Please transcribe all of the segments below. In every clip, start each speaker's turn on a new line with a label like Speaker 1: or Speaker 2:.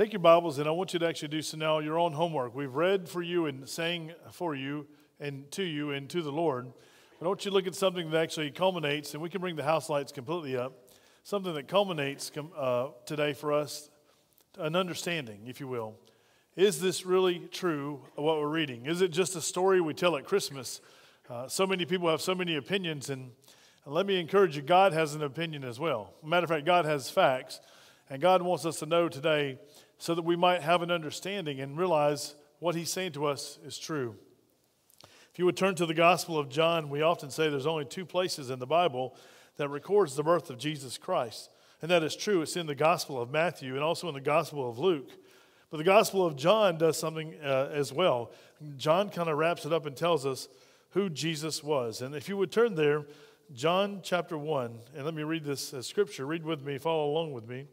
Speaker 1: Take your Bibles, and I want you to actually do some now your own homework. We've read for you and sang for you and to you and to the Lord. But I want you to look at something that actually culminates, and we can bring the house lights completely up. Something that culminates uh, today for us, an understanding, if you will. Is this really true of what we're reading? Is it just a story we tell at Christmas? Uh, so many people have so many opinions, and let me encourage you God has an opinion as well. Matter of fact, God has facts, and God wants us to know today so that we might have an understanding and realize what he's saying to us is true. If you would turn to the Gospel of John, we often say there's only two places in the Bible that records the birth of Jesus Christ. And that is true. It's in the Gospel of Matthew and also in the Gospel of Luke. But the Gospel of John does something uh, as well. John kind of wraps it up and tells us who Jesus was. And if you would turn there, John chapter 1, and let me read this as scripture. Read with me, follow along with me.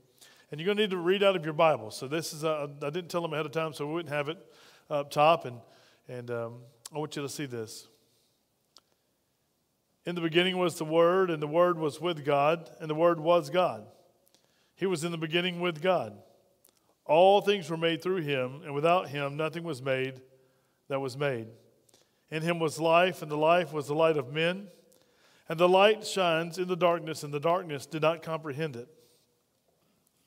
Speaker 1: And you're going to need to read out of your Bible. So this is, a, I didn't tell them ahead of time, so we wouldn't have it up top. And, and um, I want you to see this. In the beginning was the Word, and the Word was with God, and the Word was God. He was in the beginning with God. All things were made through him, and without him nothing was made that was made. In him was life, and the life was the light of men. And the light shines in the darkness, and the darkness did not comprehend it.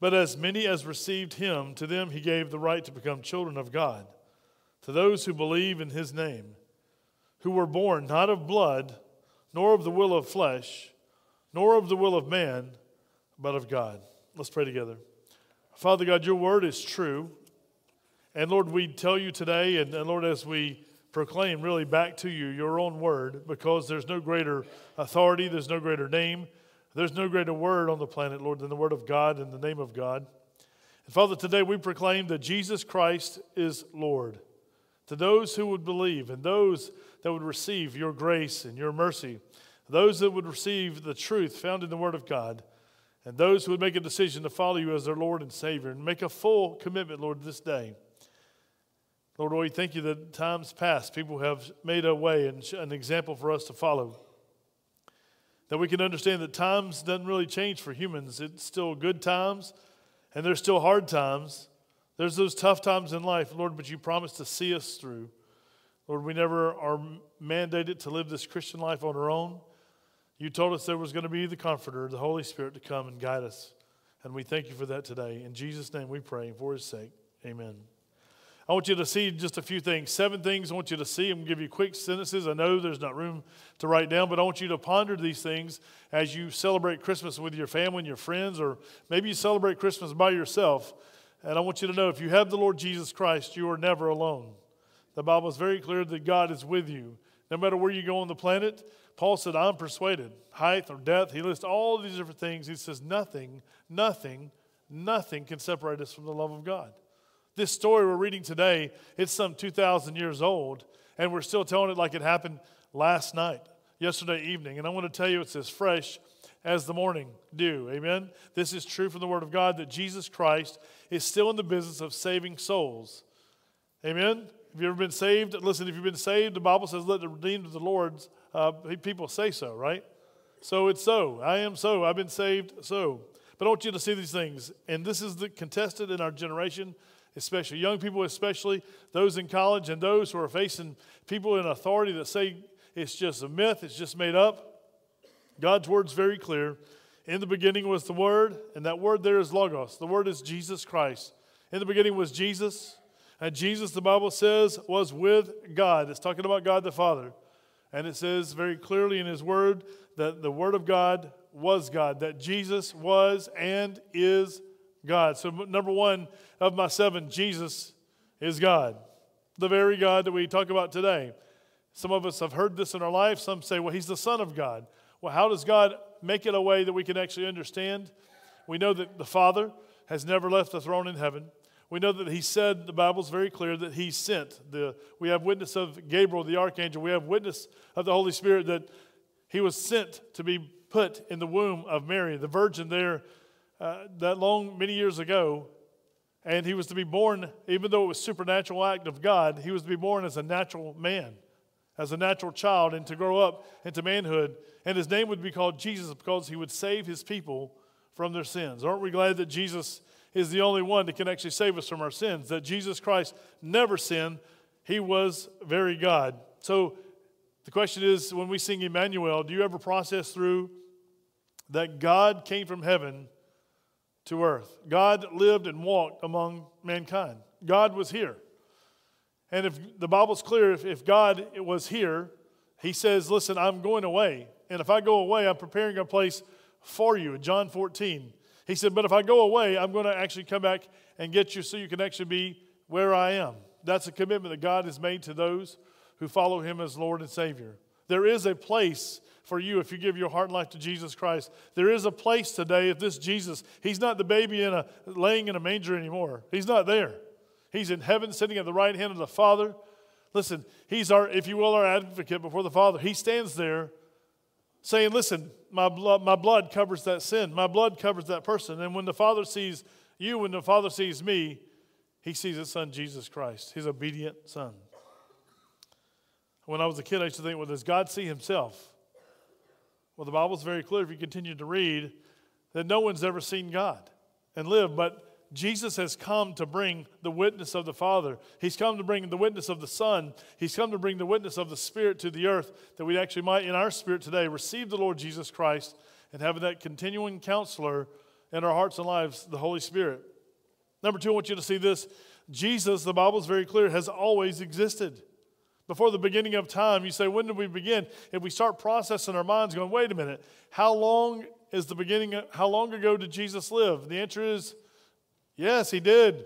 Speaker 1: But as many as received him, to them he gave the right to become children of God, to those who believe in his name, who were born not of blood, nor of the will of flesh, nor of the will of man, but of God. Let's pray together. Father God, your word is true. And Lord, we tell you today, and, Lord, as we proclaim really back to you your own word, because there's no greater authority, there's no greater name there's no greater word on the planet, Lord, than the word of God and the name of God. And Father, today we proclaim that Jesus Christ is Lord. To those who would believe and those that would receive your grace and your mercy, those that would receive the truth found in the Word of God, and those who would make a decision to follow you as their Lord and Savior and make a full commitment, Lord, this day. Lord, we thank you that times past people have made a way and an example for us to follow that we can understand that times doesn't really change for humans. It's still good times and there's still hard times. There's those tough times in life, Lord, but you promised to see us through. Lord, we never are mandated to live this Christian life on our own. You told us there was going to be the Comforter, the Holy Spirit, to come and guide us. And we thank you for that today. In Jesus' name we pray, for his sake, amen. I want you to see just a few things. Seven things I want you to see. I'm going to give you quick sentences. I know there's not room to write down, but I want you to ponder these things as you celebrate Christmas with your family and your friends, or maybe you celebrate Christmas by yourself. And I want you to know if you have the Lord Jesus Christ, you are never alone. The Bible is very clear that God is with you. No matter where you go on the planet, Paul said, I'm persuaded. Height or death, he lists all these different things. He says, nothing, nothing, nothing can separate us from the love of God. This story we're reading today, it's some 2,000 years old, and we're still telling it like it happened last night, yesterday evening. And I want to tell you it's as fresh as the morning dew. Amen? This is true from the Word of God that Jesus Christ is still in the business of saving souls. Amen? Have you ever been saved? Listen, if you've been saved, the Bible says, let the redeemed of the Lord's uh, people say so, right? So it's so. I am so. I've been saved so. But I want you to see these things. And this is the contested in our generation especially young people, especially those in college, and those who are facing people in authority that say it's just a myth, it's just made up. God's word's very clear. In the beginning was the Word, and that word there is Logos. The Word is Jesus Christ. In the beginning was Jesus, and Jesus, the Bible says, was with God. It's talking about God the Father. And it says very clearly in His Word that the Word of God was God, that Jesus was and is God. So, number one of my seven, Jesus is God, the very God that we talk about today. Some of us have heard this in our life. Some say, well, he's the Son of God. Well, how does God make it a way that we can actually understand? We know that the Father has never left the throne in heaven. We know that he said, the Bible's very clear that he sent. The, we have witness of Gabriel, the archangel. We have witness of the Holy Spirit that he was sent to be put in the womb of Mary, the virgin there, uh, that long, many years ago. And he was to be born, even though it was supernatural act of God, he was to be born as a natural man, as a natural child, and to grow up into manhood. And his name would be called Jesus because he would save his people from their sins. Aren't we glad that Jesus is the only one that can actually save us from our sins, that Jesus Christ never sinned. He was very God. So the question is when we sing Emmanuel, do you ever process through that God came from heaven to earth? God lived and walked among mankind. God was here. And if the Bible's clear, if, if God was here, he says, Listen, I'm going away. And if I go away, I'm preparing a place for you. John 14. He said, But if I go away, I'm going to actually come back and get you so you can actually be where I am. That's a commitment that God has made to those who follow him as Lord and Savior. There is a place for you if you give your heart and life to Jesus Christ. There is a place today if this Jesus, he's not the baby in a, laying in a manger anymore. He's not there. He's in heaven sitting at the right hand of the Father. Listen, he's our, if you will, our advocate before the Father. He stands there saying, Listen, my blood, my blood covers that sin. My blood covers that person. And when the Father sees you, when the Father sees me, he sees his son, Jesus Christ, his obedient son. When I was a kid, I used to think, well, does God see himself? Well, the Bible's very clear if you continue to read that no one's ever seen God and lived, but Jesus has come to bring the witness of the Father. He's come to bring the witness of the Son. He's come to bring the witness of the Spirit to the earth that we actually might, in our spirit today, receive the Lord Jesus Christ and have that continuing counselor in our hearts and lives, the Holy Spirit. Number two, I want you to see this. Jesus, the Bible is very clear, has always existed. Before the beginning of time, you say, when did we begin? If we start processing our minds, going, wait a minute, how long is the beginning? How long ago did Jesus live? The answer is Yes, he did.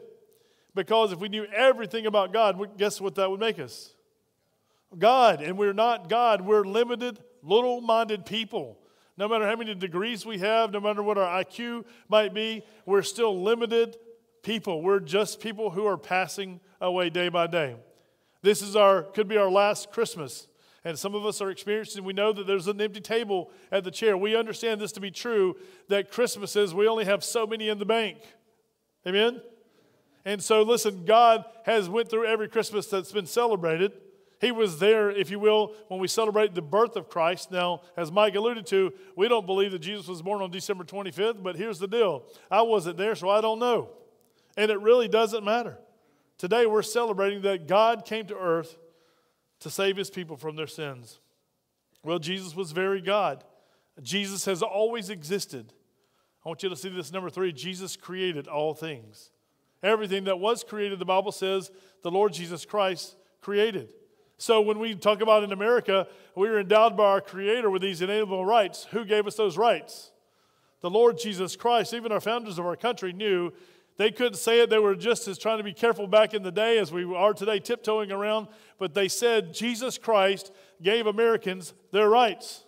Speaker 1: Because if we knew everything about God, guess what that would make us? God. And we're not God. We're limited, little minded people. No matter how many degrees we have, no matter what our IQ might be, we're still limited people. We're just people who are passing away day by day. This is our could be our last Christmas. And some of us are experiencing, we know that there's an empty table at the chair. We understand this to be true that Christmases, we only have so many in the bank. Amen? And so listen, God has went through every Christmas that's been celebrated. He was there, if you will, when we celebrate the birth of Christ. Now, as Mike alluded to, we don't believe that Jesus was born on December 25th, but here's the deal. I wasn't there, so I don't know. And it really doesn't matter. Today we're celebrating that God came to earth to save his people from their sins. Well, Jesus was very God. Jesus has always existed. I want you to see this number three Jesus created all things. Everything that was created, the Bible says the Lord Jesus Christ created. So when we talk about in America, we are endowed by our Creator with these inalienable rights. Who gave us those rights? The Lord Jesus Christ. Even our founders of our country knew they couldn't say it. They were just as trying to be careful back in the day as we are today, tiptoeing around. But they said Jesus Christ gave Americans their rights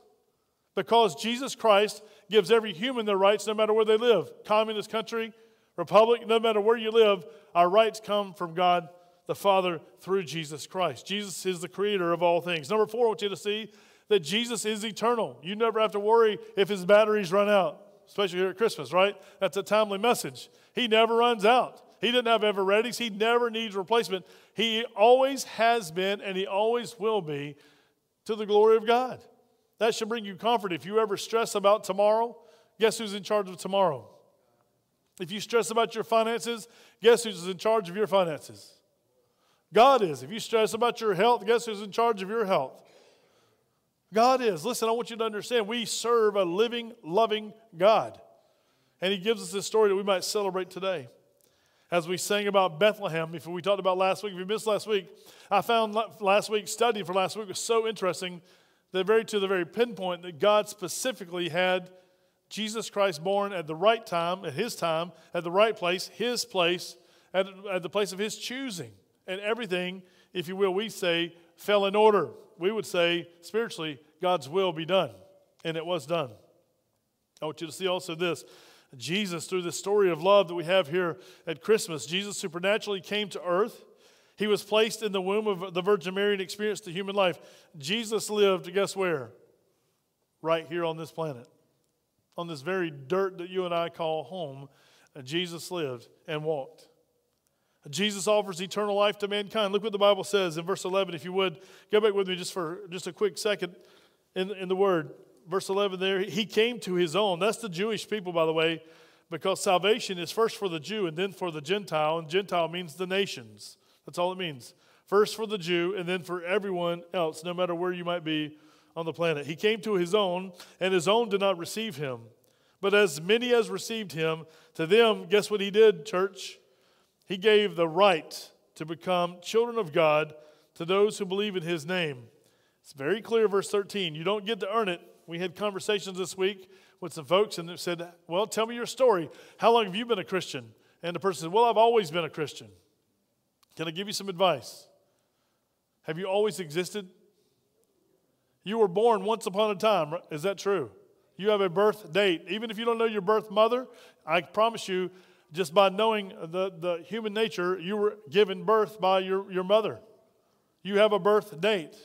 Speaker 1: because Jesus Christ gives every human their rights no matter where they live. Communist country, republic, no matter where you live, our rights come from God the Father through Jesus Christ. Jesus is the creator of all things. Number four, I want you to see that Jesus is eternal. You never have to worry if his batteries run out, especially here at Christmas, right? That's a timely message. He never runs out. He didn't have Evereadies. He never needs replacement. He always has been and he always will be to the glory of God. That should bring you comfort. If you ever stress about tomorrow, guess who's in charge of tomorrow? If you stress about your finances, guess who's in charge of your finances? God is. If you stress about your health, guess who's in charge of your health? God is. Listen, I want you to understand we serve a living, loving God. And He gives us this story that we might celebrate today. As we sang about Bethlehem, if we talked about last week, if you missed last week, I found last week's study for last week was so interesting the very to the very pinpoint that God specifically had Jesus Christ born at the right time, at his time, at the right place, his place, at, at the place of his choosing. And everything, if you will, we say fell in order. We would say spiritually, God's will be done. And it was done. I want you to see also this. Jesus through the story of love that we have here at Christmas. Jesus supernaturally came to earth. He was placed in the womb of the Virgin Mary and experienced the human life. Jesus lived, guess where? Right here on this planet. On this very dirt that you and I call home, Jesus lived and walked. Jesus offers eternal life to mankind. Look what the Bible says in verse 11, if you would. Go back with me just for just a quick second in, in the word. Verse 11 there, he came to his own. That's the Jewish people, by the way, because salvation is first for the Jew and then for the Gentile, and Gentile means the nations. That's all it means. First for the Jew and then for everyone else, no matter where you might be on the planet. He came to his own, and his own did not receive him. But as many as received him, to them, guess what he did, church? He gave the right to become children of God to those who believe in his name. It's very clear, verse 13. You don't get to earn it. We had conversations this week with some folks and they said, Well, tell me your story. How long have you been a Christian? And the person said, Well, I've always been a Christian. Can I give you some advice? Have you always existed? You were born once upon a time. Is that true? You have a birth date. Even if you don't know your birth mother, I promise you, just by knowing the, the human nature, you were given birth by your, your mother. You have a birth date.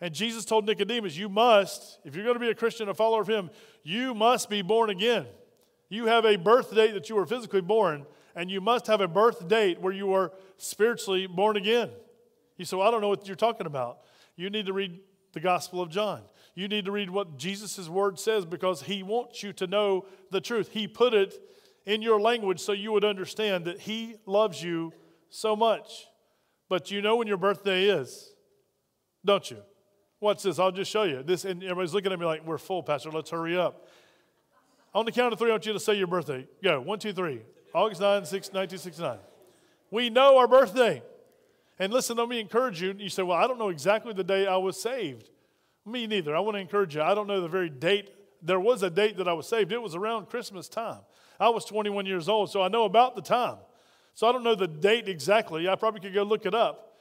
Speaker 1: And Jesus told Nicodemus, You must, if you're going to be a Christian, a follower of Him, you must be born again. You have a birth date that you were physically born, and you must have a birth date where you are spiritually born again. You say, well, I don't know what you're talking about. You need to read the Gospel of John. You need to read what Jesus' word says because He wants you to know the truth. He put it in your language so you would understand that He loves you so much. But you know when your birthday is, don't you? What's this? I'll just show you. This, and everybody's looking at me like, we're full, Pastor. Let's hurry up. On the count of three, I want you to say your birthday. Go. One, two, three. August 9, 6, 1969. We know our birthday. And listen, let me encourage you. You say, well, I don't know exactly the day I was saved. Me neither. I want to encourage you. I don't know the very date. There was a date that I was saved. It was around Christmas time. I was 21 years old, so I know about the time. So I don't know the date exactly. I probably could go look it up.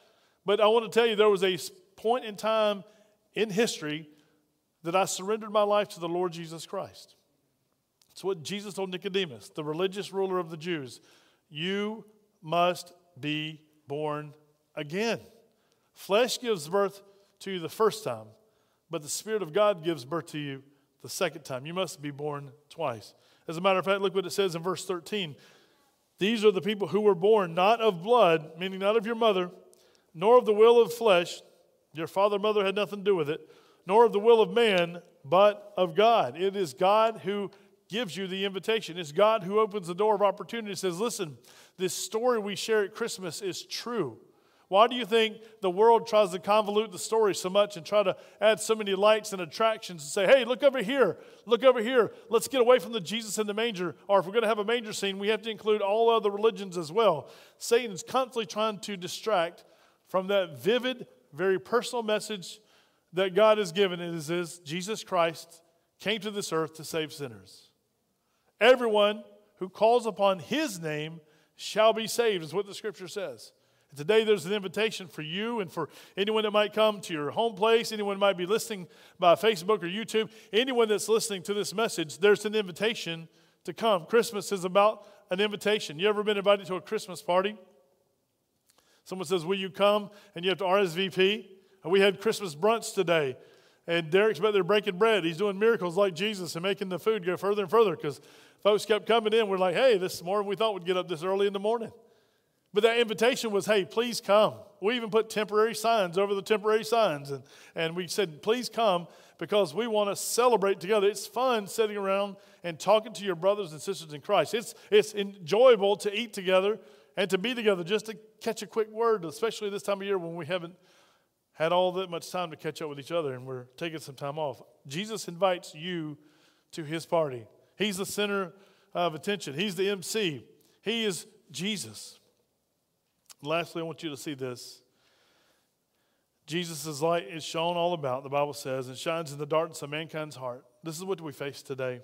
Speaker 1: But I want to tell you there was a point in time in history that I surrendered my life to the Lord Jesus Christ. It's what Jesus told Nicodemus, the religious ruler of the Jews. You must be born again. Flesh gives birth to you the first time, but the Spirit of God gives birth to you the second time. You must be born twice. As a matter of fact, look what it says in verse 13. These are the people who were born not of blood, meaning not of your mother, nor of the will of flesh, your father mother had nothing to do with it, nor of the will of man, but of God. It is God who gives you the invitation. It's God who opens the door of opportunity and says, Listen, this story we share at Christmas is true. Why do you think the world tries to convolute the story so much and try to add so many lights and attractions and say, hey, look over here, look over here, let's get away from the Jesus in the manger? Or if we're going to have a manger scene, we have to include all other religions as well. Satan's constantly trying to distract from that vivid very personal message that God has given is this Jesus Christ came to this earth to save sinners. Everyone who calls upon his name shall be saved, is what the scripture says. Today there's an invitation for you and for anyone that might come to your home place, anyone might be listening by Facebook or YouTube, anyone that's listening to this message, there's an invitation to come. Christmas is about an invitation. You ever been invited to a Christmas party? Someone says, Will you come? And you have to RSVP. And we had Christmas brunch today. And Derek's back there breaking bread. He's doing miracles like Jesus and making the food go further and further because folks kept coming in. We're like, hey, this morning we thought we'd get up this early in the morning. But that invitation was, hey, please come. We even put temporary signs over the temporary signs. And, and we said, please come because we want to celebrate together. It's fun sitting around and talking to your brothers and sisters in Christ. It's, it's enjoyable to eat together and to be together just to catch a quick word, especially this time of year when we haven't had all that much time to catch up with each other and we're taking some time off. Jesus invites you to his party. He's the center of attention, he's the MC, he is Jesus. Lastly, I want you to see this. Jesus' light is shown all about, the Bible says, and shines in the darkness of mankind's heart. This is what we face today.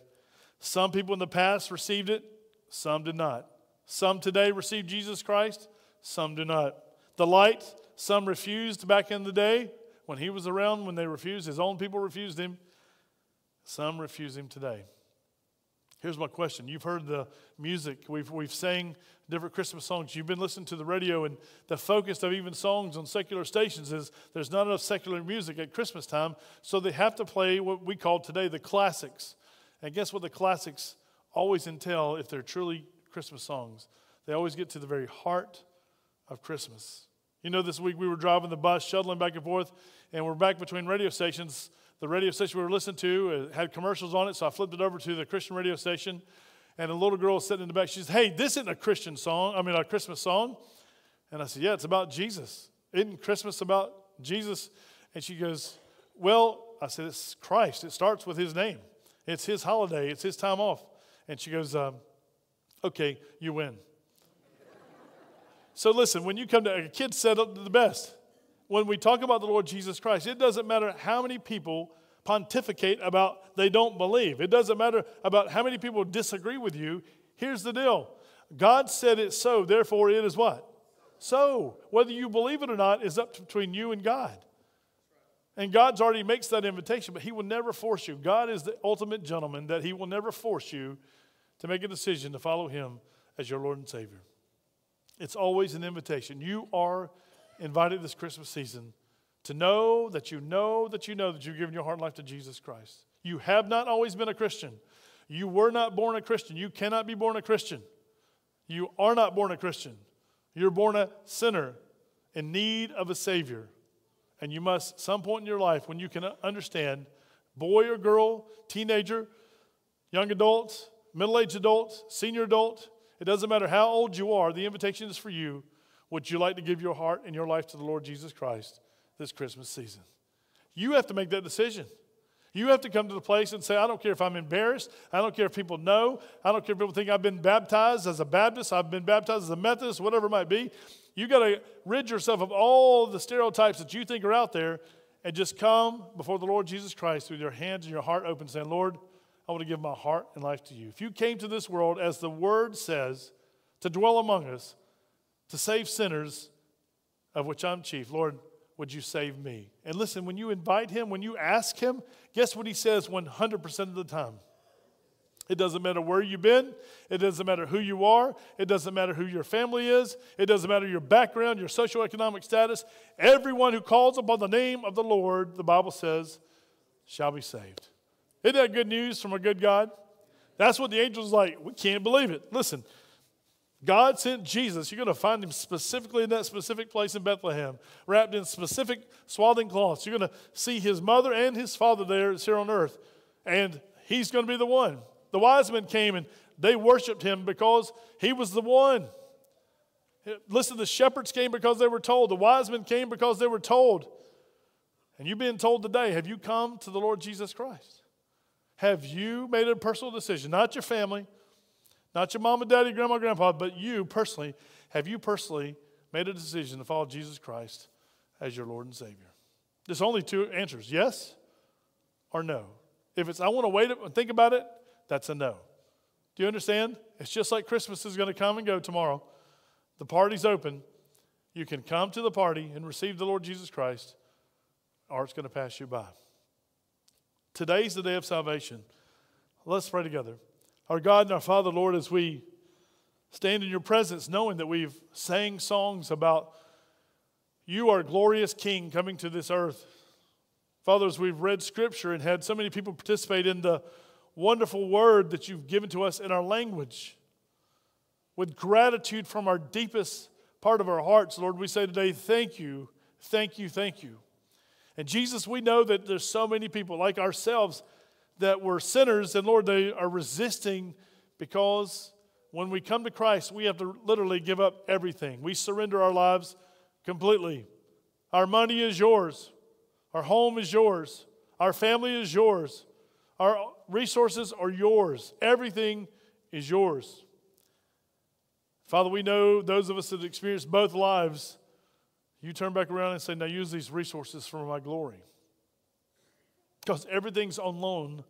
Speaker 1: Some people in the past received it, some did not. Some today receive Jesus Christ, some do not. The light, some refused back in the day when he was around, when they refused, his own people refused him. Some refuse him today. Here's my question. You've heard the music. We've, we've sang different Christmas songs. You've been listening to the radio, and the focus of even songs on secular stations is there's not enough secular music at Christmas time, so they have to play what we call today the classics. And guess what the classics always entail if they're truly Christmas songs? They always get to the very heart of Christmas. You know, this week we were driving the bus, shuttling back and forth, and we're back between radio stations the radio station we were listening to uh, had commercials on it, so I flipped it over to the Christian radio station. And a little girl sitting in the back. She says, Hey, this isn't a Christian song, I mean, a Christmas song. And I said, Yeah, it's about Jesus. Isn't Christmas about Jesus? And she goes, Well, I said, It's Christ. It starts with his name, it's his holiday, it's his time off. And she goes, um, Okay, you win. so listen, when you come to a kid set said the best when we talk about the Lord Jesus Christ, it doesn't matter how many people pontificate about they don't believe. It doesn't matter about how many people disagree with you. Here's the deal God said it so, therefore it is what? So, whether you believe it or not is up between you and God. And God's already makes that invitation, but He will never force you. God is the ultimate gentleman that He will never force you to make a decision to follow Him as your Lord and Savior. It's always an invitation. You are invited this Christmas season to know that you know that you know that you've given your heart and life to Jesus Christ. You have not always been a Christian. You were not born a Christian. You cannot be born a Christian. You are not born a Christian. You're born a sinner in need of a Savior. And you must, some point in your life, when you can understand, boy or girl, teenager, young adult, middle aged adult, senior adult, it doesn't matter how old you are, the invitation is for you would you like to give your heart and your life to the Lord Jesus Christ this Christmas season? You have to make that decision. You have to come to the place and say, I don't care if I'm embarrassed. I don't care if people know. I don't care if people think I've been baptized as a Baptist. I've been baptized as a Methodist, whatever it might be. You got to rid yourself of all the stereotypes that you think are out there and just come before the Lord Jesus Christ with your hands and your heart open, saying, Lord, I want to give my heart and life to you. If you came to this world, as the word says, to dwell among us, to save sinners, of which I'm chief. Lord, would you save me? And listen, when you invite him, when you ask him, guess what he says 100% of the time? It doesn't matter where you've been. It doesn't matter who you are. It doesn't matter who your family is. It doesn't matter your background, your socioeconomic status. Everyone who calls upon the name of the Lord, the Bible says, shall be saved. Isn't that good news from a good God? That's what the angel's like. We can't believe it. Listen, God sent Jesus. You're going to find him specifically in that specific place in Bethlehem, wrapped in specific swathing cloths. You're going to see his mother and his father there It's here on earth, and he's going to be the one. The wise men came and they worshiped him because he was the one. Listen, the shepherds came because they were told. The wise men came because they were told. And you've been told today have you come to the Lord Jesus Christ? Have you made a personal decision? Not your family not your mom and daddy, grandma, grandpa, but you personally. Have you personally made a decision to follow Jesus Christ as your Lord and Savior? There's only two answers yes or no. If it's I want to wait and think about it, that's a no. Do you understand? It's just like Christmas is going to come and go tomorrow. The party's open. You can come to the party and receive the Lord Jesus Christ, or it's going to pass you by. Today's the day of salvation. Let's pray together. Our God and our Father, Lord, as we stand in your presence, knowing that we've sang songs about you, our glorious King, coming to this earth. Father, as we've read scripture and had so many people participate in the wonderful word that you've given to us in our language, with gratitude from our deepest part of our hearts, Lord, we say today, thank you, thank you, thank you. And Jesus, we know that there's so many people like ourselves that were sinners, and Lord, they are resisting because when we come to Christ, we have to literally give up everything. We surrender our lives completely. Our money is yours, our home is yours, our family is yours, our resources are yours, everything is yours. Father, we know those of us that experienced both lives, you turn back around and say, Now use these resources for my glory. Because everything's on loan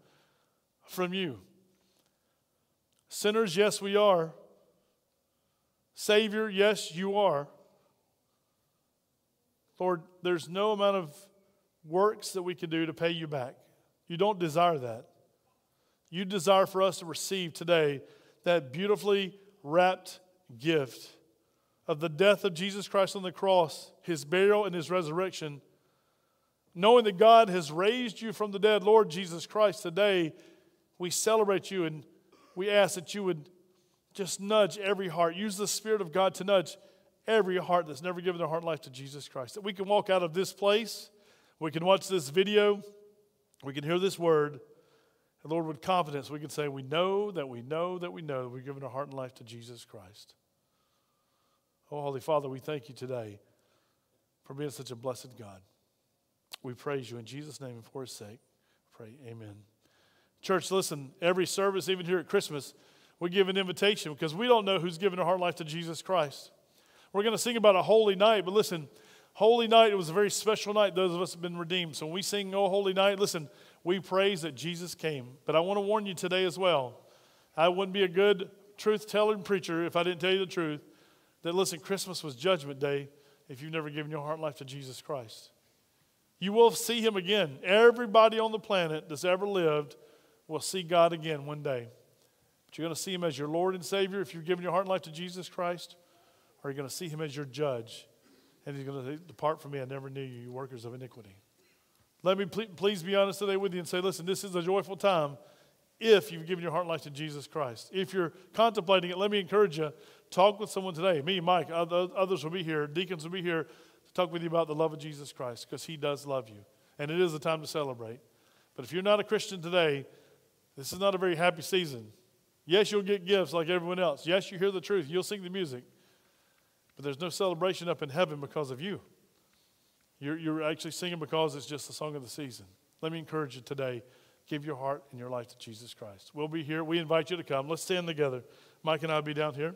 Speaker 1: from you. Sinners, yes, we are. Savior, yes, you are. Lord, there's no amount of works that we can do to pay you back. You don't desire that. you desire for us to receive today that beautifully wrapped gift of the death of Jesus Christ on the cross, his burial, and his resurrection. Knowing that God has raised you from the dead, Lord Jesus Christ, today we celebrate you and we ask that you would just nudge every heart. Use the Spirit of God to nudge every heart that's never given their heart and life to Jesus Christ. That we can walk out of this place, we can watch this video, we can hear this word, and Lord, with confidence, we can say, We know that we know that we know that we've given our heart and life to Jesus Christ. Oh, Holy Father, we thank you today for being such a blessed God. We praise you in Jesus' name and for his sake. Pray, amen. Church, listen, every service, even here at Christmas, we give an invitation because we don't know who's given their heart life to Jesus Christ. We're going to sing about a holy night, but listen, holy night, it was a very special night. Those of us have been redeemed. So when we sing, Oh, holy night, listen, we praise that Jesus came. But I want to warn you today as well. I wouldn't be a good truth telling preacher if I didn't tell you the truth that, listen, Christmas was Judgment Day if you've never given your heart life to Jesus Christ. You will see him again. Everybody on the planet that's ever lived will see God again one day. But you're going to see him as your Lord and Savior if you've given your heart and life to Jesus Christ, or you're going to see him as your judge. And he's going to depart from me. I never knew you, you workers of iniquity. Let me please be honest today with you and say, listen, this is a joyful time if you've given your heart and life to Jesus Christ. If you're contemplating it, let me encourage you talk with someone today. Me, Mike, others will be here, deacons will be here to talk with you about the love of Jesus Christ because he does love you. And it is a time to celebrate. But if you're not a Christian today, this is not a very happy season. Yes, you'll get gifts like everyone else. Yes, you hear the truth. You'll sing the music. But there's no celebration up in heaven because of you. You're, you're actually singing because it's just the song of the season. Let me encourage you today give your heart and your life to Jesus Christ. We'll be here. We invite you to come. Let's stand together. Mike and I will be down here.